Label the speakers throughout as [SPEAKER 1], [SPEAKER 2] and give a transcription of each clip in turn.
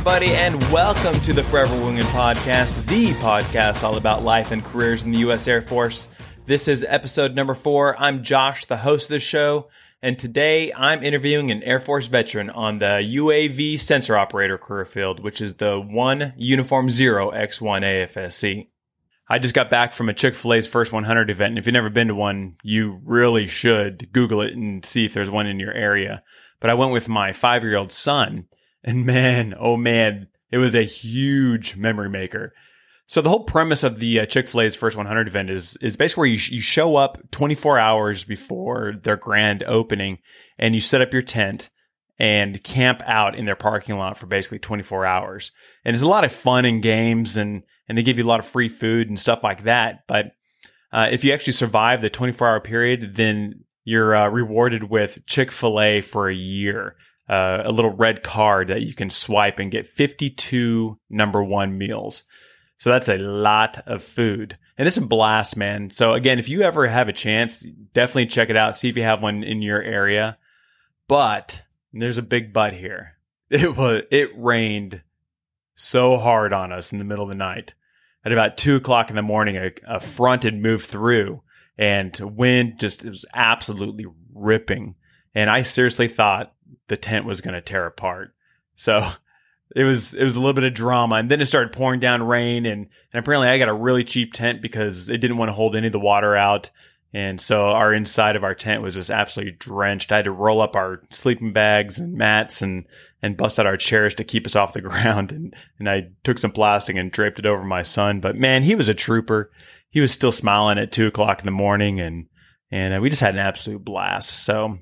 [SPEAKER 1] everybody, and welcome to the Forever Wingman podcast, the podcast all about life and careers in the U.S. Air Force. This is episode number four. I'm Josh, the host of the show, and today I'm interviewing an Air Force veteran on the UAV sensor operator career field, which is the 1 Uniform Zero X1 AFSC. I just got back from a Chick fil A's First 100 event, and if you've never been to one, you really should Google it and see if there's one in your area. But I went with my five year old son and man, oh man, it was a huge memory maker. So the whole premise of the uh, Chick Fil A's First 100 event is is basically where you, sh- you show up 24 hours before their grand opening, and you set up your tent and camp out in their parking lot for basically 24 hours. And there's a lot of fun and games, and and they give you a lot of free food and stuff like that. But uh, if you actually survive the 24 hour period, then you're uh, rewarded with Chick Fil A for a year uh, a little red card that you can swipe and get 52 number one meals. So that's a lot of food. And it's a blast, man. So again, if you ever have a chance, definitely check it out. See if you have one in your area. But there's a big but here. It was it rained so hard on us in the middle of the night. At about two o'clock in the morning, a, a front had moved through and wind just was absolutely ripping. And I seriously thought the tent was going to tear apart. So it was it was a little bit of drama, and then it started pouring down rain, and, and apparently I got a really cheap tent because it didn't want to hold any of the water out, and so our inside of our tent was just absolutely drenched. I had to roll up our sleeping bags and mats and and bust out our chairs to keep us off the ground, and and I took some plastic and draped it over my son. But man, he was a trooper. He was still smiling at two o'clock in the morning, and and uh, we just had an absolute blast. So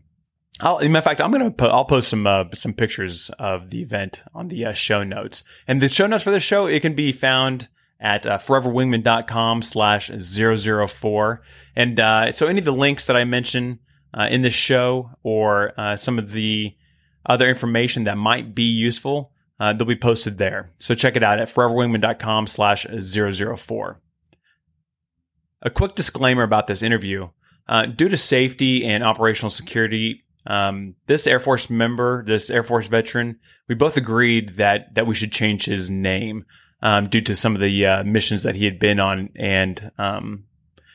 [SPEAKER 1] I'll, in fact, I'm gonna put, I'll post some uh, some pictures of the event on the uh, show notes, and the show notes for the show it can be found at uh, foreverwingman.com slash 004. And uh, so any of the links that I mention uh, in this show or uh, some of the other information that might be useful, uh, they'll be posted there. So check it out at foreverwingman.com slash 004. A quick disclaimer about this interview. Uh, due to safety and operational security, um, this Air Force member, this Air Force veteran, we both agreed that that we should change his name um, due to some of the uh, missions that he had been on and um,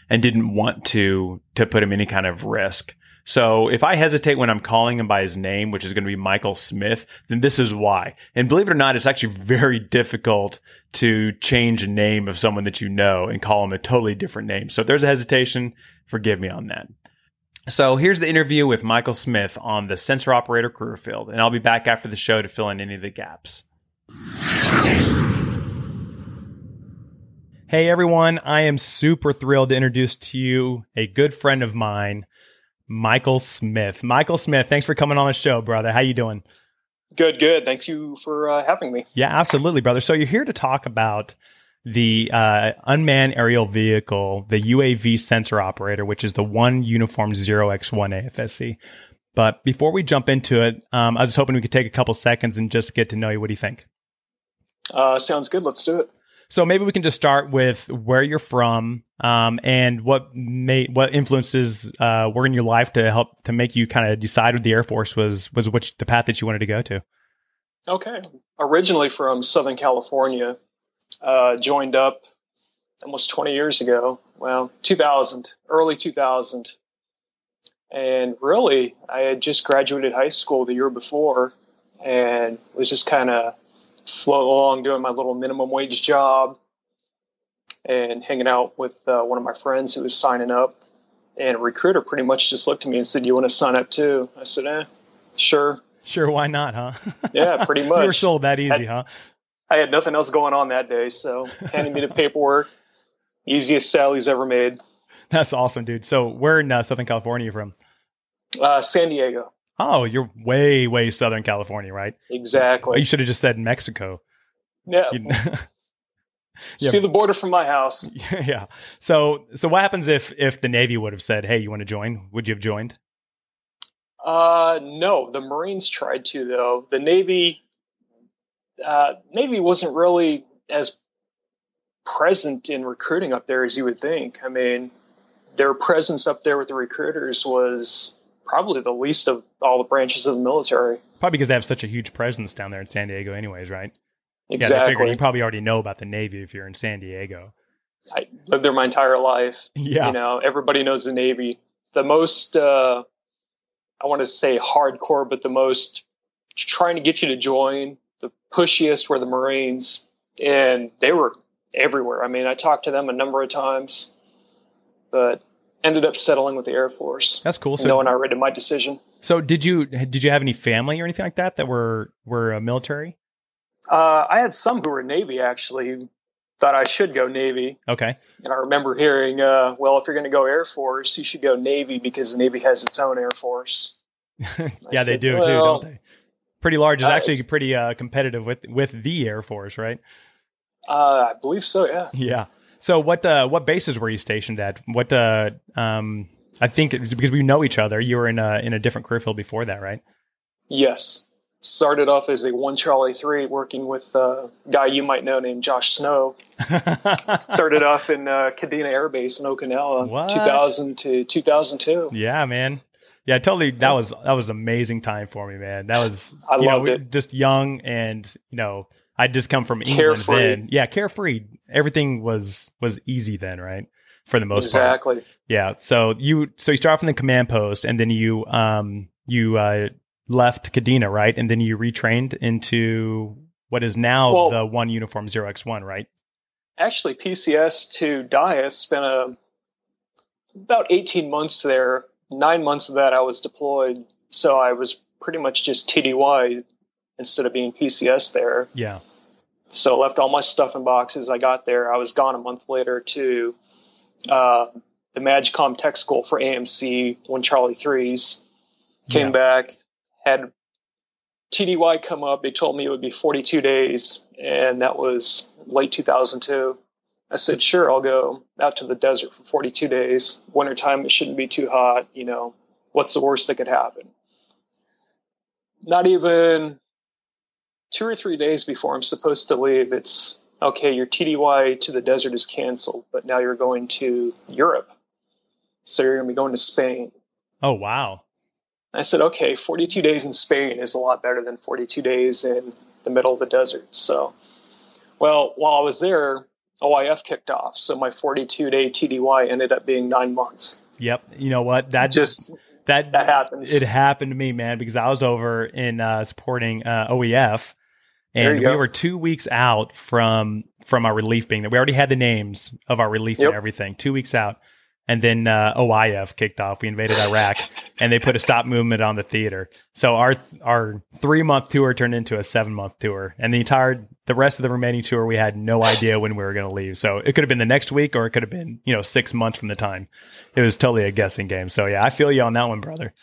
[SPEAKER 1] and didn't want to to put him any kind of risk. So if I hesitate when I'm calling him by his name, which is going to be Michael Smith, then this is why. And believe it or not, it's actually very difficult to change a name of someone that you know and call him a totally different name. So if there's a hesitation, forgive me on that. So here's the interview with Michael Smith on the sensor operator career field, and I'll be back after the show to fill in any of the gaps. Hey everyone, I am super thrilled to introduce to you a good friend of mine, Michael Smith. Michael Smith, thanks for coming on the show, brother. How you doing?
[SPEAKER 2] Good, good. Thanks you for uh, having me.
[SPEAKER 1] Yeah, absolutely, brother. So you're here to talk about the uh, unmanned aerial vehicle, the UAV sensor operator, which is the one uniform 0x1 AFSC. But before we jump into it, um, I was hoping we could take a couple seconds and just get to know you. What do you think?
[SPEAKER 2] Uh, sounds good. Let's do it.
[SPEAKER 1] So maybe we can just start with where you're from um, and what made what influences uh, were in your life to help to make you kind of decide the Air Force was was which the path that you wanted to go to.
[SPEAKER 2] Okay, originally from Southern California, uh, joined up almost 20 years ago. Well, 2000, early 2000. And really, I had just graduated high school the year before and was just kind of floating along doing my little minimum wage job and hanging out with uh, one of my friends who was signing up. And a recruiter pretty much just looked at me and said, You want to sign up too? I said, Eh, sure.
[SPEAKER 1] Sure, why not, huh?
[SPEAKER 2] yeah, pretty much.
[SPEAKER 1] you were sold that easy, huh?
[SPEAKER 2] I had nothing else going on that day, so handing me the paperwork, easiest Sally's ever made.
[SPEAKER 1] That's awesome, dude. So where in uh, Southern California are you from?
[SPEAKER 2] Uh, San Diego.
[SPEAKER 1] Oh, you're way, way Southern California, right?
[SPEAKER 2] Exactly.
[SPEAKER 1] You should have just said Mexico.
[SPEAKER 2] Yeah. yeah. See the border from my house.
[SPEAKER 1] Yeah. So, so what happens if if the Navy would have said, "Hey, you want to join?" Would you have joined?
[SPEAKER 2] Uh, no. The Marines tried to, though. The Navy uh, Navy wasn't really as present in recruiting up there as you would think. I mean, their presence up there with the recruiters was probably the least of all the branches of the military.
[SPEAKER 1] Probably because they have such a huge presence down there in San Diego, anyways, right?
[SPEAKER 2] Exactly.
[SPEAKER 1] Yeah, figured you probably already know about the Navy if you're in San Diego.
[SPEAKER 2] I lived there my entire life.
[SPEAKER 1] Yeah.
[SPEAKER 2] You know, everybody knows the Navy. The most, uh, I want to say hardcore, but the most trying to get you to join, the pushiest were the Marines. And they were everywhere. I mean, I talked to them a number of times, but ended up settling with the Air Force.
[SPEAKER 1] That's cool.
[SPEAKER 2] So, knowing I already my decision.
[SPEAKER 1] So did you did you have any family or anything like that that were were uh, military?
[SPEAKER 2] Uh, I had some who were Navy actually. Thought I should go Navy.
[SPEAKER 1] Okay.
[SPEAKER 2] And I remember hearing, uh, well, if you're going to go Air Force, you should go Navy because the Navy has its own Air Force.
[SPEAKER 1] yeah, they
[SPEAKER 2] said,
[SPEAKER 1] do too, don't they? Pretty large is
[SPEAKER 2] uh,
[SPEAKER 1] actually pretty uh, competitive with with the Air Force, right?
[SPEAKER 2] Uh, I believe so. Yeah.
[SPEAKER 1] Yeah. So what uh, what bases were you stationed at? What uh, um, I think because we know each other. You were in a in a different career field before that, right?
[SPEAKER 2] Yes. Started off as a one Charlie three, working with a guy you might know named Josh Snow. Started off in uh, Kadena Air Base in Okinawa,
[SPEAKER 1] What?
[SPEAKER 2] 2000 to 2002.
[SPEAKER 1] yeah, man. Yeah, totally. That was that was amazing time for me, man. That was
[SPEAKER 2] I
[SPEAKER 1] you know,
[SPEAKER 2] loved
[SPEAKER 1] we-
[SPEAKER 2] it.
[SPEAKER 1] just young and you know I just come from England
[SPEAKER 2] Carefree.
[SPEAKER 1] then. Yeah, carefree. Everything was was easy then, right? For the most part.
[SPEAKER 2] Exactly.
[SPEAKER 1] Yeah. So you so you start off in the command post and then you um you uh left Kadena, right? And then you retrained into what is now
[SPEAKER 2] Well-
[SPEAKER 1] the one uniform zero X one, right?
[SPEAKER 2] Actually, PCS to Dyess spent a, about 18 months there. Nine months of that I was deployed. So I was pretty much just TDY instead of being PCS there.
[SPEAKER 1] Yeah.
[SPEAKER 2] So left all my stuff in boxes. I got there. I was gone a month later to uh, the MAJCOM Tech School for AMC when Charlie threes. Came
[SPEAKER 1] Yeah.
[SPEAKER 2] back, had TDY come up. They told me it would be 42 days, and that was late 2002. I said, sure, I'll go out to the desert for 42 days. Wintertime, it shouldn't be too hot. You know, what's the worst that could happen? Not even two or three days before I'm supposed to leave, it's okay, your TDY to the desert is canceled, but now you're going to Europe. So you're going to be going to Spain.
[SPEAKER 1] Oh wow.
[SPEAKER 2] I said, okay, 42 days in Spain is a lot better than 42 days in the middle of the desert. So, well, while I was there, OIF kicked off. So my 42 day TDY ended up being nine months.
[SPEAKER 1] Yep. You know what? That
[SPEAKER 2] Just
[SPEAKER 1] that
[SPEAKER 2] that happens.
[SPEAKER 1] It happened to me, man, because I was over in uh, supporting uh, OEF, and we
[SPEAKER 2] go.
[SPEAKER 1] were two weeks out from from our relief being that We already had the names of our relief and everything. Two weeks out, and then uh, OIF kicked off. We invaded Iraq, and they put a stop movement on the theater. So our our three month tour turned into a seven month tour, and the entire the rest of the remaining tour, we had no idea when we were going to leave. So it could have been the next week, or it could have been you know six months from the time. It was totally a guessing game. So yeah, I feel you on that one, brother.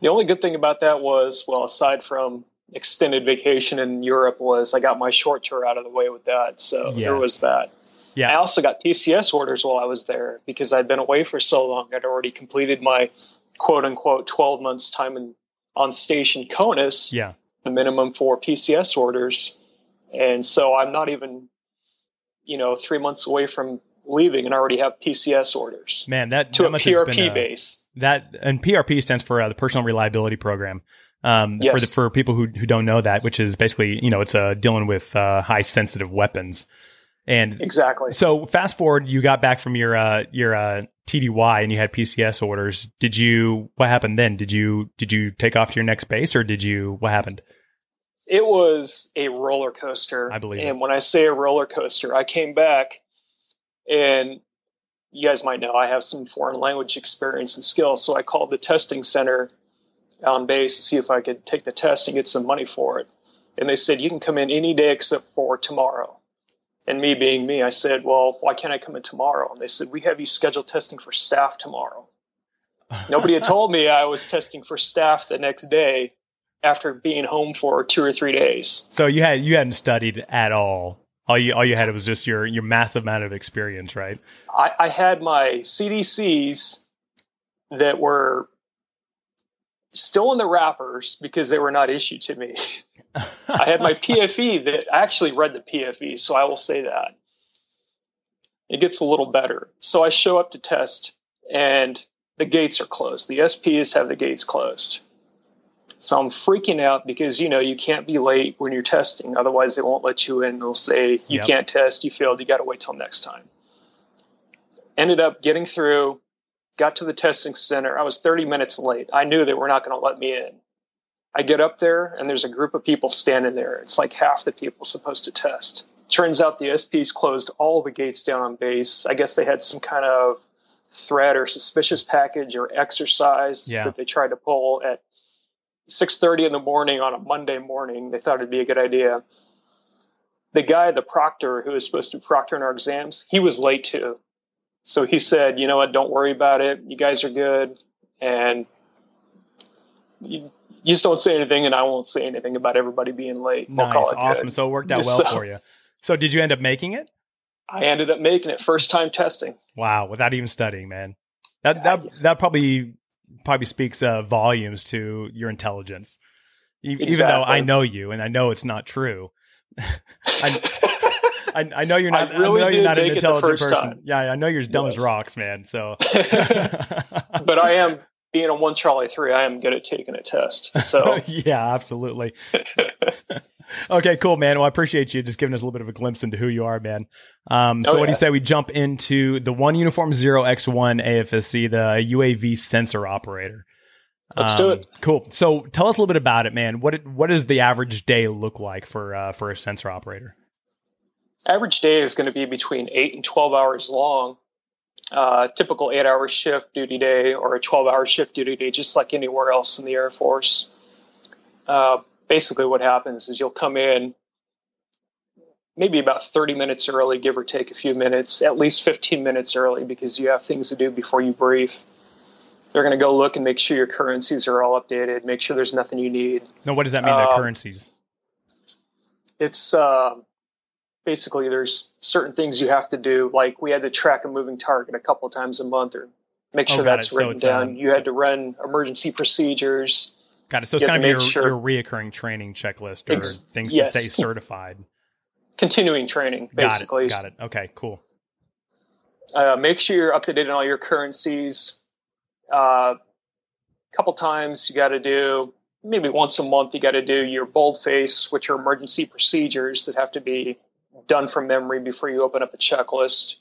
[SPEAKER 2] the only good thing about that was, well, aside from extended vacation in Europe, was I got my short tour out of the way with that. So
[SPEAKER 1] Yes.
[SPEAKER 2] there was that. I also got PCS orders while I was there because I'd been away for so long. I'd already completed my quote unquote 12 months time in, on station CONUS,
[SPEAKER 1] yeah.
[SPEAKER 2] the minimum for PCS orders. And so I'm not even, you know, three months away from leaving and I already have PCS orders
[SPEAKER 1] Man, that,
[SPEAKER 2] to
[SPEAKER 1] that
[SPEAKER 2] a PRP
[SPEAKER 1] been, uh,
[SPEAKER 2] base.
[SPEAKER 1] That and PRP stands for uh, the Personal Reliability Program. Um, For the,
[SPEAKER 2] Yes.
[SPEAKER 1] for people who who don't know that, which is basically you know it's uh, dealing with uh, high sensitive weapons. And
[SPEAKER 2] Exactly.
[SPEAKER 1] so fast forward, you got back from your uh, your uh, TDY and you had PCS orders. Did you? What happened then? Did you did you take off to your next base or did you? What happened?
[SPEAKER 2] It was a roller coaster.
[SPEAKER 1] I believe it.
[SPEAKER 2] And when I say a roller coaster, I came back and you guys might know I have some foreign language experience and skills. So I called the testing center on base to see if I could take the test and get some money for it. And they said, you can come in any day except for tomorrow. And me being me, I said, well, why can't I come in tomorrow? And they said, we have you scheduled testing for staff tomorrow. Nobody had told me I was testing for staff the next day after being home for two or three days.
[SPEAKER 1] So you had you hadn't studied at all. All you all you had was just your your massive amount of experience, right?
[SPEAKER 2] I, I had my CDCs that were still in the wrappers because they were not issued to me. I had my PFE that I actually read the PFE, so I will say that. It gets a little better. So I show up to test and the gates are closed. The SPs have the gates closed. So I'm freaking out because you know you can't be late when you're testing, otherwise they won't let you in. They'll say you
[SPEAKER 1] Yep.
[SPEAKER 2] can't test, you failed, you got to wait till next time. Ended up getting through, got to the testing center. I was 30 minutes late. I knew they were not going to let me in. I get up there and there's a group of people standing there. It's like half the people supposed to test. Turns out the SPs closed all the gates down on base. I guess they had some kind of threat or suspicious package or exercise
[SPEAKER 1] Yeah.
[SPEAKER 2] that they tried to pull at 6:30 in the morning on a Monday morning. They thought it'd be a good idea. The guy, the proctor who was supposed to be proctoring our exams, he was late too. So he said, "You know what? Don't worry about it. You guys are good, and you, you just don't say anything, and I won't say anything about everybody being late. We'll
[SPEAKER 1] Nice,
[SPEAKER 2] call it
[SPEAKER 1] awesome.
[SPEAKER 2] good."
[SPEAKER 1] So it worked out well
[SPEAKER 2] so-
[SPEAKER 1] for you. So did you end up making it?
[SPEAKER 2] I ended up making it first time testing.
[SPEAKER 1] Wow, without even studying, man. That that that probably probably speaks uh, volumes to your intelligence. E- Even though I know you and I know it's not true. I, I, I know you're not. I,
[SPEAKER 2] really
[SPEAKER 1] know you're not an intelligent person.
[SPEAKER 2] time.
[SPEAKER 1] Yeah, I know you're as dumb as rocks, man. So,
[SPEAKER 2] but I am being a one Charlie three. I am good at taking a test. So
[SPEAKER 1] yeah, absolutely. okay, cool, man. Well, I appreciate you just giving us a little bit of a glimpse into who you are, man. Um, so,
[SPEAKER 2] Oh,
[SPEAKER 1] what do you say we jump into the one uniform zero X one AFSC, the UAV sensor operator?
[SPEAKER 2] Let's do
[SPEAKER 1] Um,
[SPEAKER 2] it.
[SPEAKER 1] Cool. So, tell us a little bit about it, man. What it- what does the average day look like for uh, for a sensor operator?
[SPEAKER 2] average day is going to be between eight and 12 hours long. Uh, typical eight hour shift duty day or a 12 hour shift duty day, just like anywhere else in the Air Force. Uh, basically, what happens is you'll come in maybe about 30 minutes early, give or take a few minutes, at least 15 minutes early, because you have things to do before you brief. They're going to go look and make sure your currencies are all updated, make sure there's nothing you need.
[SPEAKER 1] No, what does that mean? the
[SPEAKER 2] Um,
[SPEAKER 1] currencies.
[SPEAKER 2] it's uh, basically there's certain things you have to do. Like we had to track a moving target a couple of times a month, or make
[SPEAKER 1] Oh,
[SPEAKER 2] sure
[SPEAKER 1] got
[SPEAKER 2] that's
[SPEAKER 1] it.
[SPEAKER 2] Written
[SPEAKER 1] it's,
[SPEAKER 2] down.
[SPEAKER 1] um,
[SPEAKER 2] you had to run emergency procedures.
[SPEAKER 1] Got it. So it's
[SPEAKER 2] you
[SPEAKER 1] kind
[SPEAKER 2] to
[SPEAKER 1] of your,
[SPEAKER 2] sure-
[SPEAKER 1] your reoccurring training checklist or
[SPEAKER 2] Ex-
[SPEAKER 1] things
[SPEAKER 2] yes.
[SPEAKER 1] to stay certified.
[SPEAKER 2] Continuing training,
[SPEAKER 1] Got
[SPEAKER 2] basically.
[SPEAKER 1] it. Got it. Okay. Cool.
[SPEAKER 2] Uh, make sure you're up to date on all your currencies. A uh, couple times you got to do, maybe once a month, you got to do your boldface, which are emergency procedures that have to be done from memory before you open up a checklist.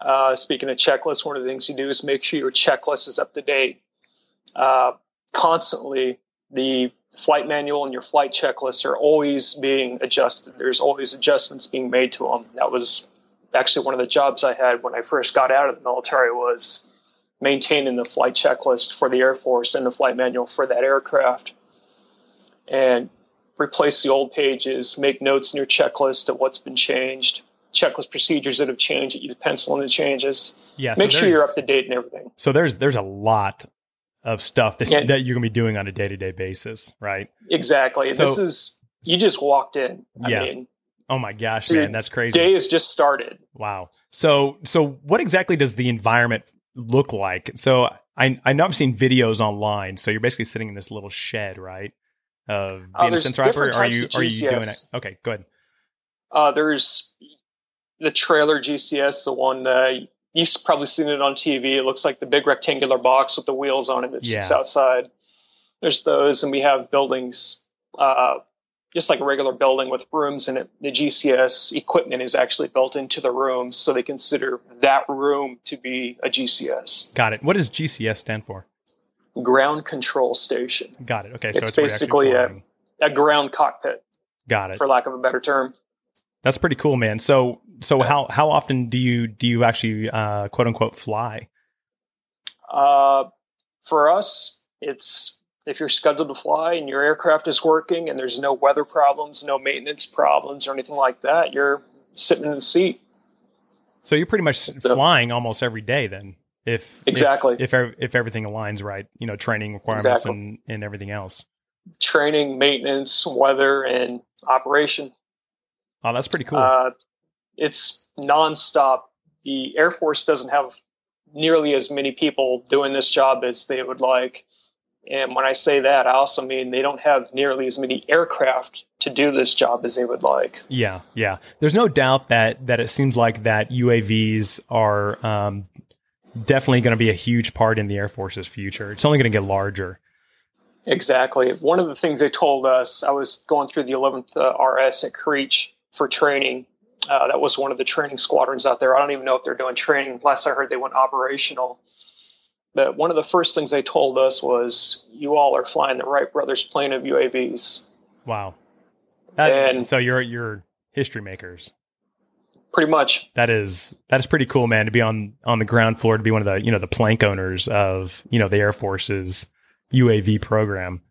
[SPEAKER 2] Uh, speaking of checklists, one of the things you do is make sure your checklist is up to date. Uh, constantly, the flight manual and your flight checklists are always being adjusted. There's always adjustments being made to them. That was actually one of the jobs I had when I first got out of the military was maintaining the flight checklist for the Air Force and the flight manual for that aircraft. And replace the old pages, make notes in your checklist of what's been changed, checklist procedures that have changed that you pencil in the changes.
[SPEAKER 1] Yeah. So
[SPEAKER 2] Make sure you're up to date and everything.
[SPEAKER 1] So there's there's a lot of stuff that
[SPEAKER 2] Yeah.
[SPEAKER 1] that you're gonna be doing on a day to day basis, right?
[SPEAKER 2] Exactly.
[SPEAKER 1] So-
[SPEAKER 2] this is you just walked in. I
[SPEAKER 1] Yeah.
[SPEAKER 2] mean,
[SPEAKER 1] Oh my gosh,
[SPEAKER 2] So
[SPEAKER 1] man, that's crazy.
[SPEAKER 2] day has just started.
[SPEAKER 1] Wow. So so what exactly does the environment look like? So I I know I've seen videos online. So you're basically sitting in this little shed, right? Of
[SPEAKER 2] Uh,
[SPEAKER 1] being a sensor operator. Are you are you doing it? Okay, good.
[SPEAKER 2] Uh, there's the trailer GCS, the one uh, you've probably seen it on TV. It looks like the big rectangular box with the wheels on it that sits outside. There's those, and we have buildings, uh, just like a regular building with rooms in it. The GCS equipment is actually built into the rooms, so they consider that room to be a GCS,
[SPEAKER 1] Got it. What does GCS stand for?
[SPEAKER 2] Ground control station,
[SPEAKER 1] Got it. Okay, so
[SPEAKER 2] It's
[SPEAKER 1] it's, where you're actually
[SPEAKER 2] basically a- a ground cockpit,
[SPEAKER 1] Got it.
[SPEAKER 2] for lack of a better term.
[SPEAKER 1] That's pretty cool, man. So so how how often do you do you actually uh, quote unquote fly?
[SPEAKER 2] Uh, for us, it's if you're scheduled to fly and your aircraft is working and there's no weather problems, no maintenance problems, or anything like that, you're sitting in the seat.
[SPEAKER 1] So you're pretty much
[SPEAKER 2] So-
[SPEAKER 1] flying almost every day then. If
[SPEAKER 2] Exactly.
[SPEAKER 1] if if, if everything aligns right, you know, training requirements
[SPEAKER 2] Exactly.
[SPEAKER 1] and and everything else.
[SPEAKER 2] Training, maintenance, weather, and operation.
[SPEAKER 1] Oh, that's pretty cool.
[SPEAKER 2] Uh, it's nonstop. The Air Force doesn't have nearly as many people doing this job as they would like. And when I say that, I also mean they don't have nearly as many aircraft to do this job as they would like.
[SPEAKER 1] yeah, yeah. There's no doubt that that it seems like that UAVs are um, definitely going to be a huge part in the Air Force's future. It's only going to get larger.
[SPEAKER 2] Exactly. One of the things they told us, I was going through the 11th uh, RS at Creech for training. Uh, that was one of the training squadrons out there. I don't even know if they're doing training. Last I heard, they went operational. But one of the first things they told us was, "You all are flying the Wright brothers plane of UAVs."
[SPEAKER 1] Wow. That, and so you're you're history makers.
[SPEAKER 2] Pretty much.
[SPEAKER 1] That is that is pretty cool, man. To be on on the ground floor, to be one of the you know the plank owners of you know the Air Force's UAV program.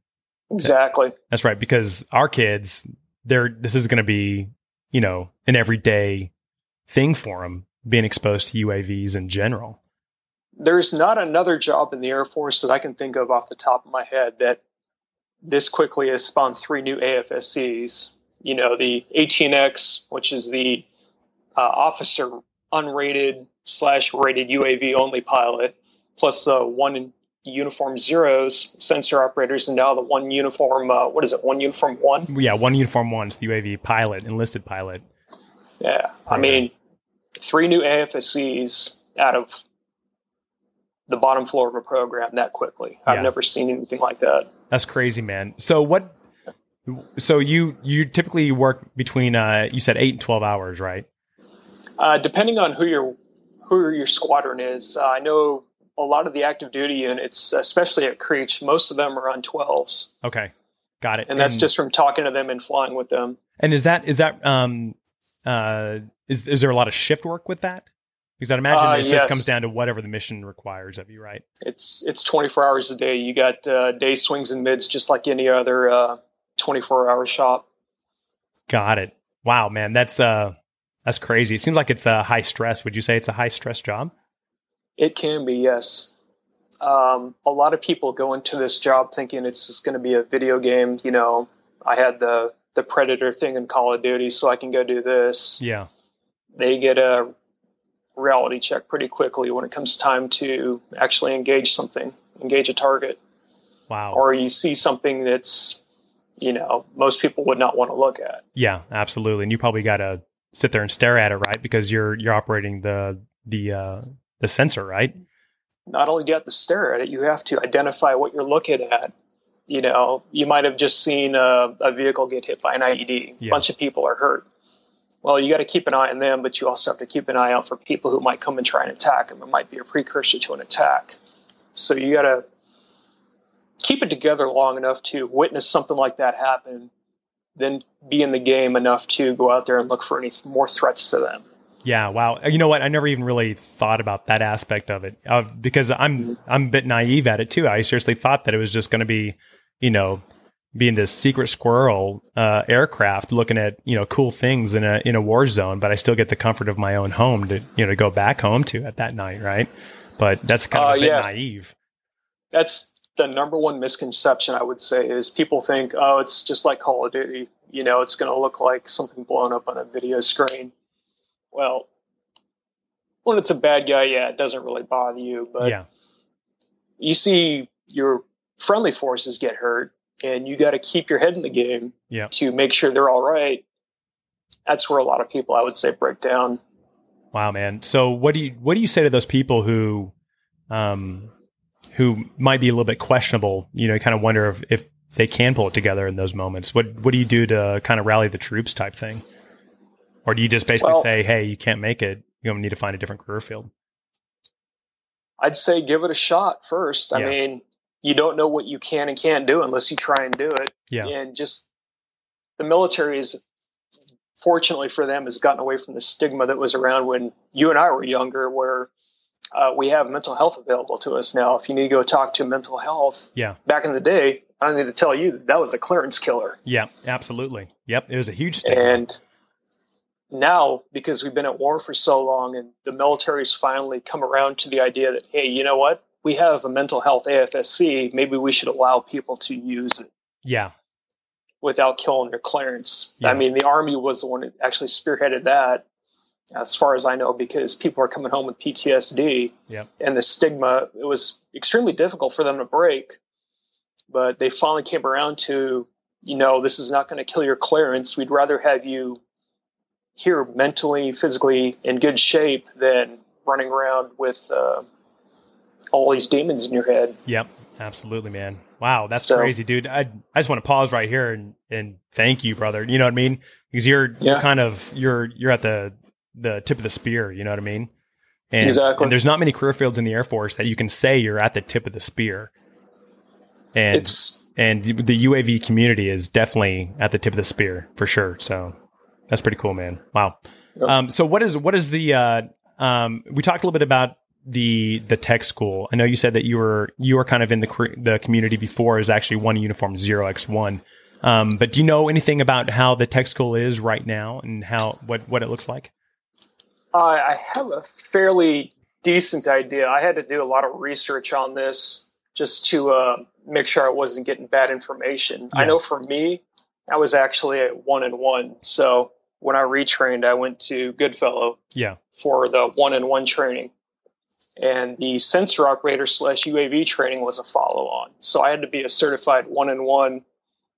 [SPEAKER 2] Exactly.
[SPEAKER 1] That's right. Because our kids, they're this is going to be you know an everyday thing for them, being exposed to UAVs in general.
[SPEAKER 2] There's not another job in the Air Force that I can think of off the top of my head that this quickly has spawned three new AFSCs. You know, the 18X, which is the uh, officer unrated slash rated UAV only pilot, plus the one uniform zeros sensor operators, and now the one uniform. Uh, what is it? One uniform one.
[SPEAKER 1] Yeah, one uniform one is the UAV pilot, enlisted pilot.
[SPEAKER 2] Yeah, I mean, three new AFSCs out of the bottom floor of a program that quickly. I've never seen anything like that.
[SPEAKER 1] That's crazy, man. So what? So you you typically work between uh, you said eight and twelve hours, right?
[SPEAKER 2] Uh, depending on who your who your squadron is, uh, I know a lot of the active duty units, especially at Creech, most of them are on twelves.
[SPEAKER 1] Okay, got it.
[SPEAKER 2] And that's and, just from talking to them and flying with them.
[SPEAKER 1] And is that is that um uh is is there a lot of shift work with that? Because I imagine uh, it yes. just comes down to whatever the mission requires of you, right?
[SPEAKER 2] It's it's 24 hours a day. You got uh, day swings and mids just like any other uh, 24 hour shop.
[SPEAKER 1] Got it. Wow, man, that's uh that's crazy. It seems like it's a high stress. Would you say it's a high stress job?
[SPEAKER 2] It can be, yes. Um, a lot of people go into this job thinking it's just going to be a video game. You know, I had the the Predator thing in Call of Duty, so I can go do this.
[SPEAKER 1] Yeah.
[SPEAKER 2] They get a reality check pretty quickly when it comes time to actually engage something, engage a target.
[SPEAKER 1] Wow.
[SPEAKER 2] Or you see something that's, you know, most people would not want to look at.
[SPEAKER 1] Yeah, absolutely. And you probably got to sit there and stare at it, right? Because you're you're operating the the uh, the sensor, right?
[SPEAKER 2] Not only do you have to stare at it, you have to identify what you're looking at. You know, you might have just seen a, a vehicle get hit by an IED. Yeah. A bunch of people are hurt well, you got to keep an eye on them, but you also have to keep an eye out for people who might come and try and attack them. It might be a precursor to an attack. So you got to keep it together long enough to witness something like that happen, then be in the game enough to go out there and look for any more threats to them.
[SPEAKER 1] Yeah, wow. You know what? I never even really thought about that aspect of it uh, because I'm mm-hmm. I'm a bit naive at it too. I seriously thought that it was just going to be, you know, being this secret squirrel uh, aircraft looking at you know cool things in a in a war zone but i still get the comfort of my own home to you know to go back home to at that night right but that's kind of uh, a bit yeah. naive
[SPEAKER 2] that's the number one misconception i would say is people think oh it's just like call of duty you know it's going to look like something blown up on a video screen well when it's a bad guy yeah it doesn't really bother you but
[SPEAKER 1] yeah.
[SPEAKER 2] you see your friendly forces get hurt and you got to keep your head in the game
[SPEAKER 1] yeah.
[SPEAKER 2] to make sure they're all right. That's where a lot of people, I would say, break down.
[SPEAKER 1] Wow, man. So what do you what do you say to those people who, um, who might be a little bit questionable? You know, kind of wonder if, if they can pull it together in those moments. What what do you do to kind of rally the troops type thing, or do you just basically well, say, hey, you can't make it, you're gonna need to find a different career field?
[SPEAKER 2] I'd say give it a shot first. I mean, you don't know what you can and can't do unless you try and do it.
[SPEAKER 1] Yeah.
[SPEAKER 2] And just the military is fortunately for them has gotten away from the stigma that was around when you and I were younger, where uh, we have mental health available to us now. If you need to go talk to mental health,
[SPEAKER 1] yeah.
[SPEAKER 2] Back in the day, I don't need to tell you that, that was a clearance killer.
[SPEAKER 1] Yeah, absolutely. Yep, it was a huge stigma.
[SPEAKER 2] And now, because we've been at war for so long, and the military's finally come around to the idea that hey, you know what? we have a mental health AFSC, maybe we should allow people to use it.
[SPEAKER 1] Yeah.
[SPEAKER 2] Without killing their clearance. Yeah. I mean, the Army was the one that actually spearheaded that, as far as I know, because people are coming home with PTSD.
[SPEAKER 1] Yeah.
[SPEAKER 2] And the stigma, it was extremely difficult for them to break. But they finally came around to, you know, this is not going to kill your clearance. We'd rather have you here mentally, physically in good shape than running around with uh, all these demons in your head.
[SPEAKER 1] Yep. Absolutely, man. Wow, that's
[SPEAKER 2] So-
[SPEAKER 1] crazy, dude. I I just want to pause right here and and thank you, brother. You know what I mean? Because you're you're
[SPEAKER 2] Yeah.
[SPEAKER 1] kind of you're you're at the the tip of the spear. You know what I mean? And,
[SPEAKER 2] Exactly.
[SPEAKER 1] And there's not many career fields in the Air Force that you can say you're at the tip of the spear. And
[SPEAKER 2] It's
[SPEAKER 1] and the UAV community is definitely at the tip of the spear for sure. So that's pretty cool, man. Wow.
[SPEAKER 2] Yep.
[SPEAKER 1] Um, so what is what is the uh, um, we talked a little bit about the the tech school. I know you said that you were you were kind of in the the community before. Was actually one uniform zero x one. Um, but do you know anything about how the tech school is right now and how what what it looks like?
[SPEAKER 2] I I have a fairly decent idea. I had to do a lot of research on this just to uh, make sure I wasn't getting bad information. I know for me, I was actually at one and one. So when I retrained, I went to Goodfellow
[SPEAKER 1] Yeah.
[SPEAKER 2] for the one and one training. And the sensor operator slash UAV training was a follow on. So I had to be a certified one and one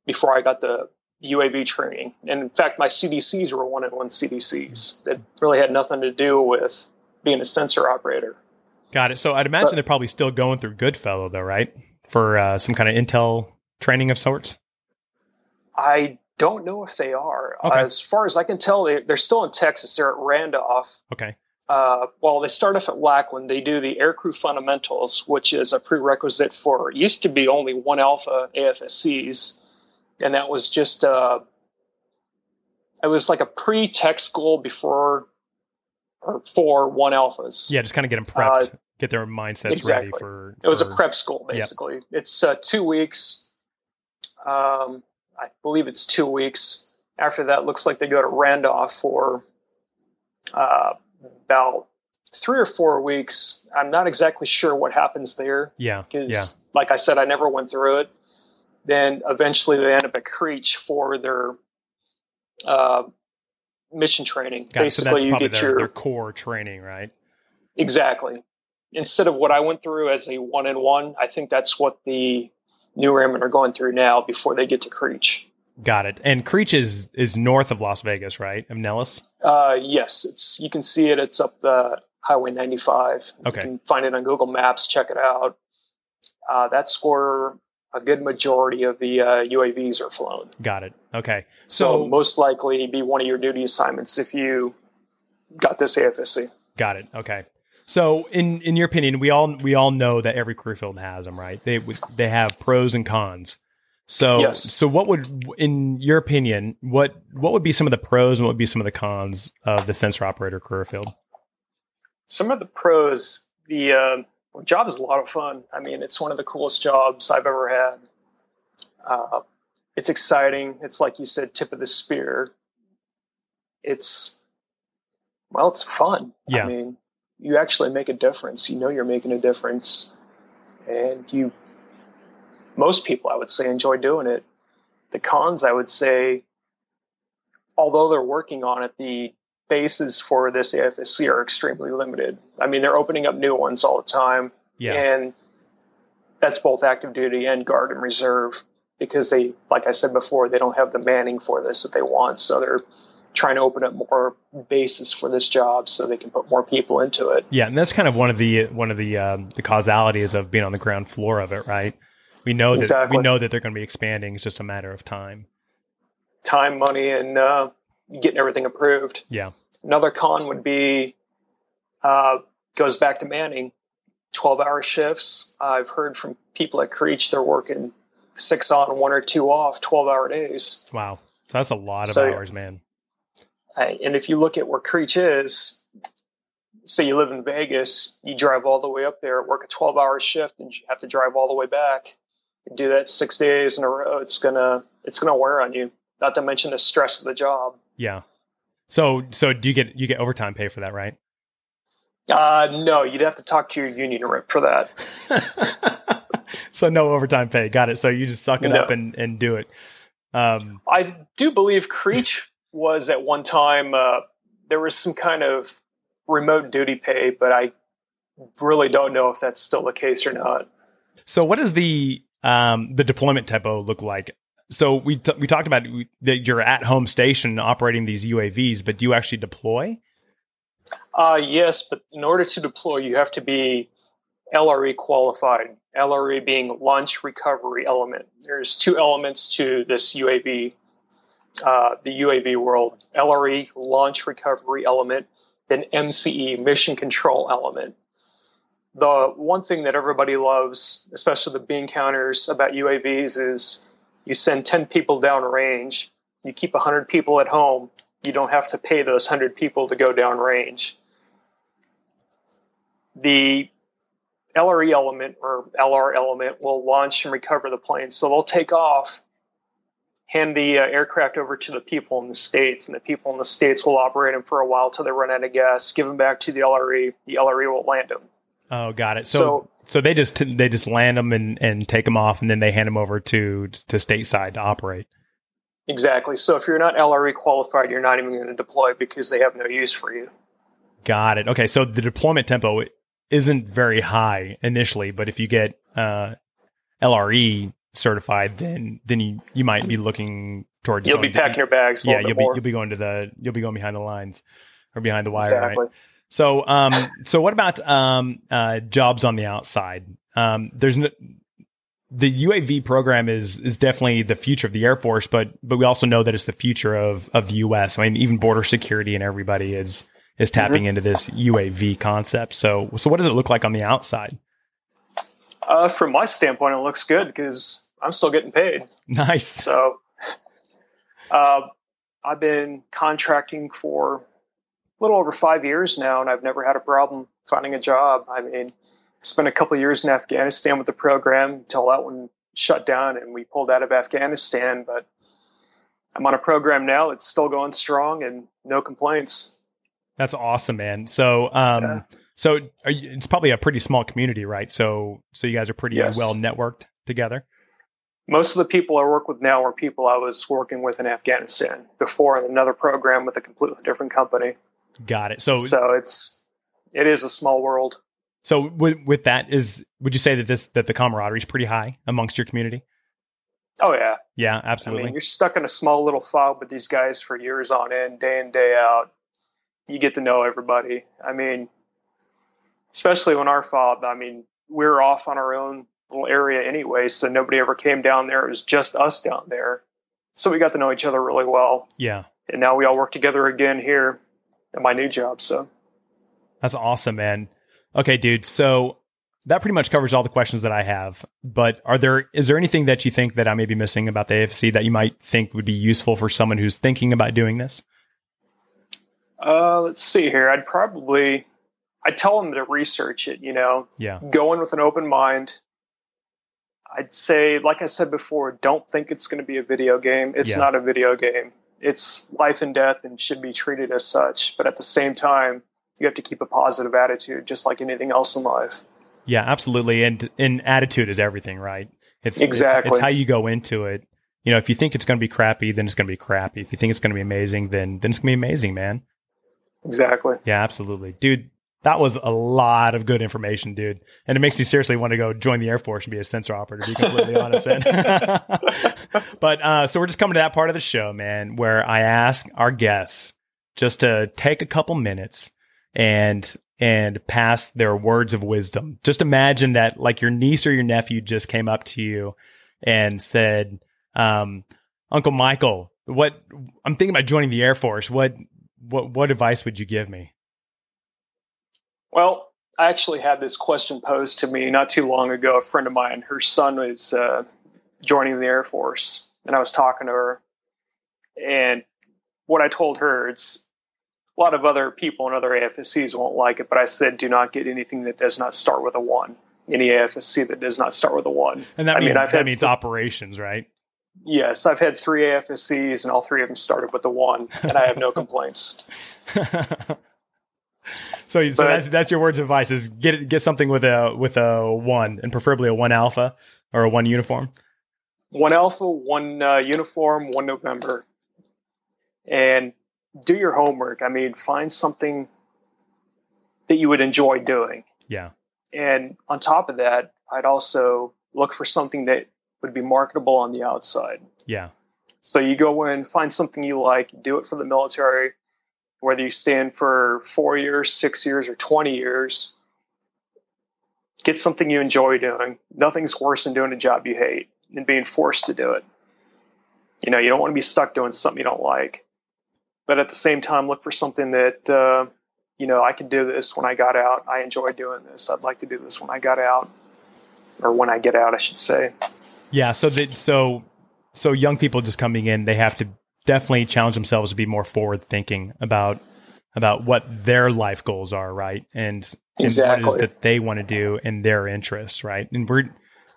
[SPEAKER 2] before I got the UAV training. And in fact, my CDCs were one and one CDCs that really had nothing to do with being a sensor operator.
[SPEAKER 1] Got it. So I'd imagine
[SPEAKER 2] But-
[SPEAKER 1] they're probably still going through Goodfellow though, right? For uh, some kind of intel training of sorts.
[SPEAKER 2] I don't know if they are.
[SPEAKER 1] Okay.
[SPEAKER 2] As far as I can tell, they, they're still in Texas. They're at Randolph.
[SPEAKER 1] Okay.
[SPEAKER 2] uh, well, they start off at Lackland. They do the aircrew fundamentals, which is a prerequisite for used to be only one alpha AFSCs, and that was just uh, it was like a pre-tech school before or for one alphas.
[SPEAKER 1] Yeah, just kind of get them prepped, get their mindsets ready
[SPEAKER 2] exactly.
[SPEAKER 1] for.
[SPEAKER 2] it was a prep school
[SPEAKER 1] Yep.
[SPEAKER 2] basically. It's uh, two weeks. Um, I believe it's two weeks. After that, looks like they go to Randolph for uh, about three or four weeks. I'm not exactly sure what happens there
[SPEAKER 1] Yeah.
[SPEAKER 2] because,
[SPEAKER 1] Yeah.
[SPEAKER 2] like I said, I never went through it. Then eventually they end up at Creech for their uh, mission training.
[SPEAKER 1] Got. So
[SPEAKER 2] Basically,
[SPEAKER 1] that's
[SPEAKER 2] you get
[SPEAKER 1] their,
[SPEAKER 2] your
[SPEAKER 1] their core training, right?
[SPEAKER 2] Exactly. Instead of what I went through as a one and one, I think that's what the new airmen are going through now before they get to Creech.
[SPEAKER 1] Got it. And Creech is is north of Las Vegas, right? Of Nellis.
[SPEAKER 2] Uh, yes, it's you can see it. It's up the Highway 95.
[SPEAKER 1] Okay.
[SPEAKER 2] You can find it on Google Maps. Check it out. Uh, that's where a good majority of the uh, UAVs are flown.
[SPEAKER 1] Got it. Okay.
[SPEAKER 2] So,
[SPEAKER 1] So,
[SPEAKER 2] most likely be one of your duty assignments if you got this AFSC.
[SPEAKER 1] got it. Okay. So in in your opinion, we all we all know that every career field has them, right? They they have pros and cons. So
[SPEAKER 2] Yes.
[SPEAKER 1] so what would in your opinion, what what would be some of the pros and what would be some of the cons of the sensor operator career field?
[SPEAKER 2] some of the pros, the uh, job is a lot of fun. I mean, it's one of the coolest jobs I've ever had. Uh, it's exciting. It's like you said, tip of the spear. It's well, it's fun.
[SPEAKER 1] Yeah.
[SPEAKER 2] I mean, you actually make a difference. You know, you're making a difference, and you. Most people, I would say, enjoy doing it. The cons, I would say, although they're working on it, the bases for this AFSC are extremely limited. I mean, they're opening up new ones all the time,
[SPEAKER 1] Yeah.
[SPEAKER 2] and that's both active duty and guard and reserve because they, like I said before, they don't have the manning for this that they want. So they're trying to open up more bases for this job so they can put more people into it.
[SPEAKER 1] Yeah, and that's kind of one of the one of the um, the causalities of being on the ground floor of it, right? We know that
[SPEAKER 2] Exactly.
[SPEAKER 1] we know that they're going to be expanding. It's just a matter of time.
[SPEAKER 2] Time, money, and uh, getting everything approved.
[SPEAKER 1] Yeah,
[SPEAKER 2] Another con would be uh, goes back to manning. 12 hour shifts. I've heard from people at Creech, they're working six on, one or two off, 12 hour days.
[SPEAKER 1] wow. So that's a lot of
[SPEAKER 2] So-
[SPEAKER 1] hours, man.
[SPEAKER 2] I- And if you look at where Creech is, say you live in Vegas, you drive all the way up there, work a 12 hour shift, and you have to drive all the way back. You do that six days in a row, it's gonna it's gonna wear on you. Not to mention the stress of the job.
[SPEAKER 1] Yeah. So so do you get you get overtime pay for that, right?
[SPEAKER 2] Uh, no, you'd have to talk to your union rep for that.
[SPEAKER 1] so no overtime pay. Got it. So you just suck it
[SPEAKER 2] No.
[SPEAKER 1] up and and do it. Um,
[SPEAKER 2] I do believe Creech was at one time uh, there was some kind of remote duty pay, but I really don't know if that's still the case or not.
[SPEAKER 1] so what does the um the deployment tempo look like? So we t- we talked about that you're at home station operating these UAVs, but do you actually deploy?
[SPEAKER 2] Uh, yes, but in order to deploy, you have to be LRE qualified. LRE being launch recovery element. There's two elements to this UAV, uh, the UAV world. LRE launch recovery element, then MCE mission control element. The one thing that everybody loves, especially the bean counters about UAVs, is you send 10 people down range, you keep 100 people at home, you don't have to pay those 100 people to go down range. The LRE element or LR element will launch and recover the plane. So they'll take off, hand the uh, aircraft over to the people in the States, and the people in the States will operate them for a while till they run out of gas, give them back to the LRE. The LRE will land them.
[SPEAKER 1] Oh, got it. So, so, so they just they just land them and, and take them off, and then they hand them over to to stateside to operate.
[SPEAKER 2] Exactly. So if you're not LRE qualified, you're not even going to deploy because they have no use for you.
[SPEAKER 1] Got it. Okay, so the deployment tempo isn't very high initially, but if you get uh, LRE certified, then then you, you might be looking towards.
[SPEAKER 2] You'll be packing to, your bags.
[SPEAKER 1] yeah, you'll be you'll be going to the you'll be going behind the lines or behind the wire,
[SPEAKER 2] exactly.
[SPEAKER 1] right? So, um, so what about um, uh, jobs on the outside? Um, there's no, the UAV program is is definitely the future of the Air Force, but but we also know that it's the future of of the U.S. I mean, even border security and everybody is is tapping mm-hmm. into this UAV concept. So, so what does it look like on the outside?
[SPEAKER 2] Uh, from my standpoint, it looks good because I'm still getting paid.
[SPEAKER 1] Nice.
[SPEAKER 2] So, uh, I've been contracting for little over five years now, and I've never had a problem finding a job. I mean, spent a couple years in Afghanistan with the program until that one shut down and we pulled out of Afghanistan. But I'm on a program now that's still going strong and no complaints.
[SPEAKER 1] That's awesome, man. So, um, yeah. so you, it's probably a pretty small community, right? So, so you guys are pretty yes. well networked together.
[SPEAKER 2] Most of the people I work with now are people I was working with in Afghanistan before in another program with a completely different company.
[SPEAKER 1] Got it. So,
[SPEAKER 2] so it's it is a small world.
[SPEAKER 1] So with with that is would you say that this that the camaraderie is pretty high amongst your community?
[SPEAKER 2] Oh yeah.
[SPEAKER 1] Yeah, absolutely. I
[SPEAKER 2] mean, you're stuck in a small little fob with these guys for years on end, day in, day out you get to know everybody. I mean, especially when our fob, I mean, we are off on our own little area anyway, so nobody ever came down there. It was just us down there. So we got to know each other really well.
[SPEAKER 1] Yeah.
[SPEAKER 2] And now we all work together again here at my new job. So
[SPEAKER 1] that's awesome, man. Okay, dude. So that pretty much covers all the questions that I have. But are there is there anything that you think that I may be missing about the AFC that you might think would be useful for someone who's thinking about doing this?
[SPEAKER 2] Uh, let's see here. I'd probably I'd tell them to research it. You know,
[SPEAKER 1] yeah,
[SPEAKER 2] go in with an open mind. I'd say, like I said before, don't think it's going to be a video game. It's yeah. not a video game. It's life and death and should be treated as such. But at the same time, you have to keep a positive attitude, just like anything else in life.
[SPEAKER 1] Yeah, absolutely. And and attitude is everything, right? It's
[SPEAKER 2] exactly
[SPEAKER 1] it's, it's how you go into it. You know, if you think it's going to be crappy, then it's going to be crappy. If you think it's going to be amazing, then then it's going to be amazing, man.
[SPEAKER 2] Exactly.
[SPEAKER 1] Yeah, absolutely. Dude, that was a lot of good information, dude. And it makes me seriously want to go join the Air Force and be a sensor operator, to be completely honest, man. but uh, so we're just coming to that part of the show, man, where I ask our guests just to take a couple minutes and and pass their words of wisdom. Just imagine that like your niece or your nephew just came up to you and said, um, Uncle Michael, what I'm thinking about joining the Air Force. What what what advice would you give me?
[SPEAKER 2] Well, I actually had this question posed to me not too long ago. A friend of mine, her son was uh, joining the Air Force, and I was talking to her, and what I told her, it's a lot of other people and other AFSCs won't like it, but I said, do not get anything that does not start with a one. Any AFSC that does not start with a one.
[SPEAKER 1] And that, I mean, that means th- operations, right?
[SPEAKER 2] Yes, I've had three AFSCs, and all three of them started with the one, and I have no complaints.
[SPEAKER 1] so, so that's that's your words of advice: is get get something with a with a one, and preferably a one alpha or a one uniform.
[SPEAKER 2] One alpha, one uh, uniform, one November, and do your homework. I mean, find something that you would enjoy doing.
[SPEAKER 1] Yeah.
[SPEAKER 2] And on top of that, I'd also look for something that would be marketable on the outside.
[SPEAKER 1] Yeah.
[SPEAKER 2] So you go in, find something you like, do it for the military, whether you stand for four years, six years, or 20 years. get something you enjoy doing. Nothing's worse than doing a job you hate and being forced to do it. You know, you don't want to be stuck doing something you don't like. But at the same time, look for something that, uh, you know, I could do this when I got out. I enjoy doing this. I'd like to do this when I got out, or when I get out, I should say.
[SPEAKER 1] Yeah. So that so so young people just coming in, they have to definitely challenge themselves to be more forward thinking about about what their life goals are, right? And, exactly. and what is that they want to do in their interests, right? And we're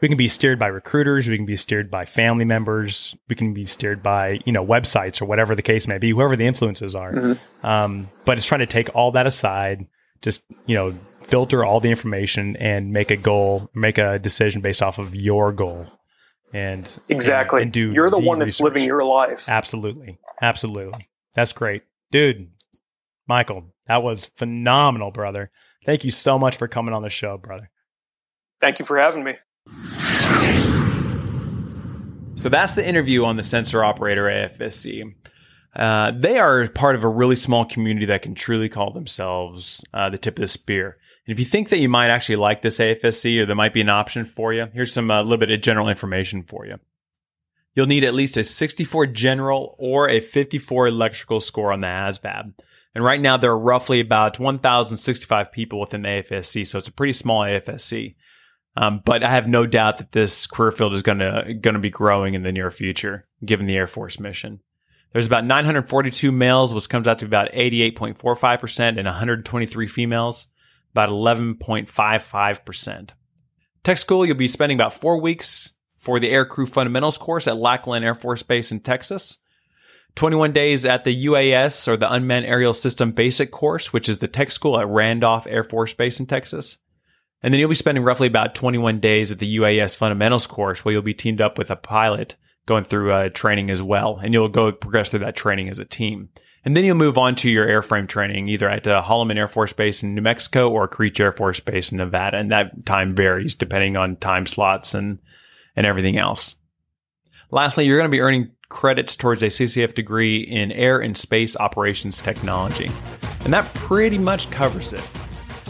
[SPEAKER 1] we can be steered by recruiters, we can be steered by family members, we can be steered by you know websites or whatever the case may be, whoever the influences are. Mm-hmm. Um, but it's trying to take all that aside, just you know filter all the information and make a goal, make a decision based off of your goal and
[SPEAKER 2] exactly.
[SPEAKER 1] and, and do
[SPEAKER 2] you're the, the one that's living your life.
[SPEAKER 1] Absolutely. Absolutely. That's great. Dude michael that was phenomenal brother. Thank you so much for coming on the show brother.
[SPEAKER 2] Thank you for having me.
[SPEAKER 1] So that's the interview on the sensor operator afsc uh, they are part of a really small community that can truly call themselves uh, the tip of the spear and if you think that you might actually like this AFSC or there might be an option for you, here's some a uh, little bit of general information for you. You'll need at least a 64 general or a 54 electrical score on the ASVAB. And right now there are roughly about 1,065 people within the AFSC, so it's a pretty small AFSC. Um, but I have no doubt that this career field is going to going to be growing in the near future, given the Air Force mission. There's about 942 males, which comes out to about 88.45%, and 123 females about 11.55%. Tech school, you'll be spending about four weeks for the Aircrew Fundamentals course at Lackland Air Force Base in Texas. 21 days at the UAS or the Unmanned Aerial System Basic course, which is the tech school at Randolph Air Force Base in Texas. And then you'll be spending roughly about 21 days at the UAS Fundamentals course where you'll be teamed up with a pilot going through uh, training as well. And you'll go progress through that training as a team. And then you'll move on to your airframe training, either at uh, Holloman Air Force Base in New Mexico or Creech Air Force Base in Nevada. And that time varies depending on time slots and, and everything else. Lastly, you're going to be earning credits towards a CCAF degree in air and space operations technology. And that pretty much covers it.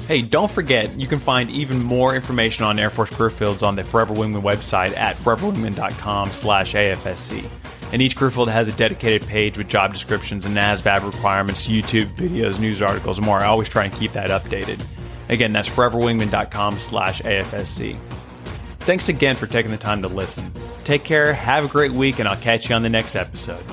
[SPEAKER 1] Hey, don't forget, you can find even more information on Air Force career fields on the Forever Wingman website at foreverwingman.com slash AFSC and each career field has a dedicated page with job descriptions and ASVAB requirements, YouTube videos, news articles, and more. I always try and keep that updated. Again, that's foreverwingman.com slash AFSC. Thanks again for taking the time to listen. Take care, have a great week, and I'll catch you on the next episode.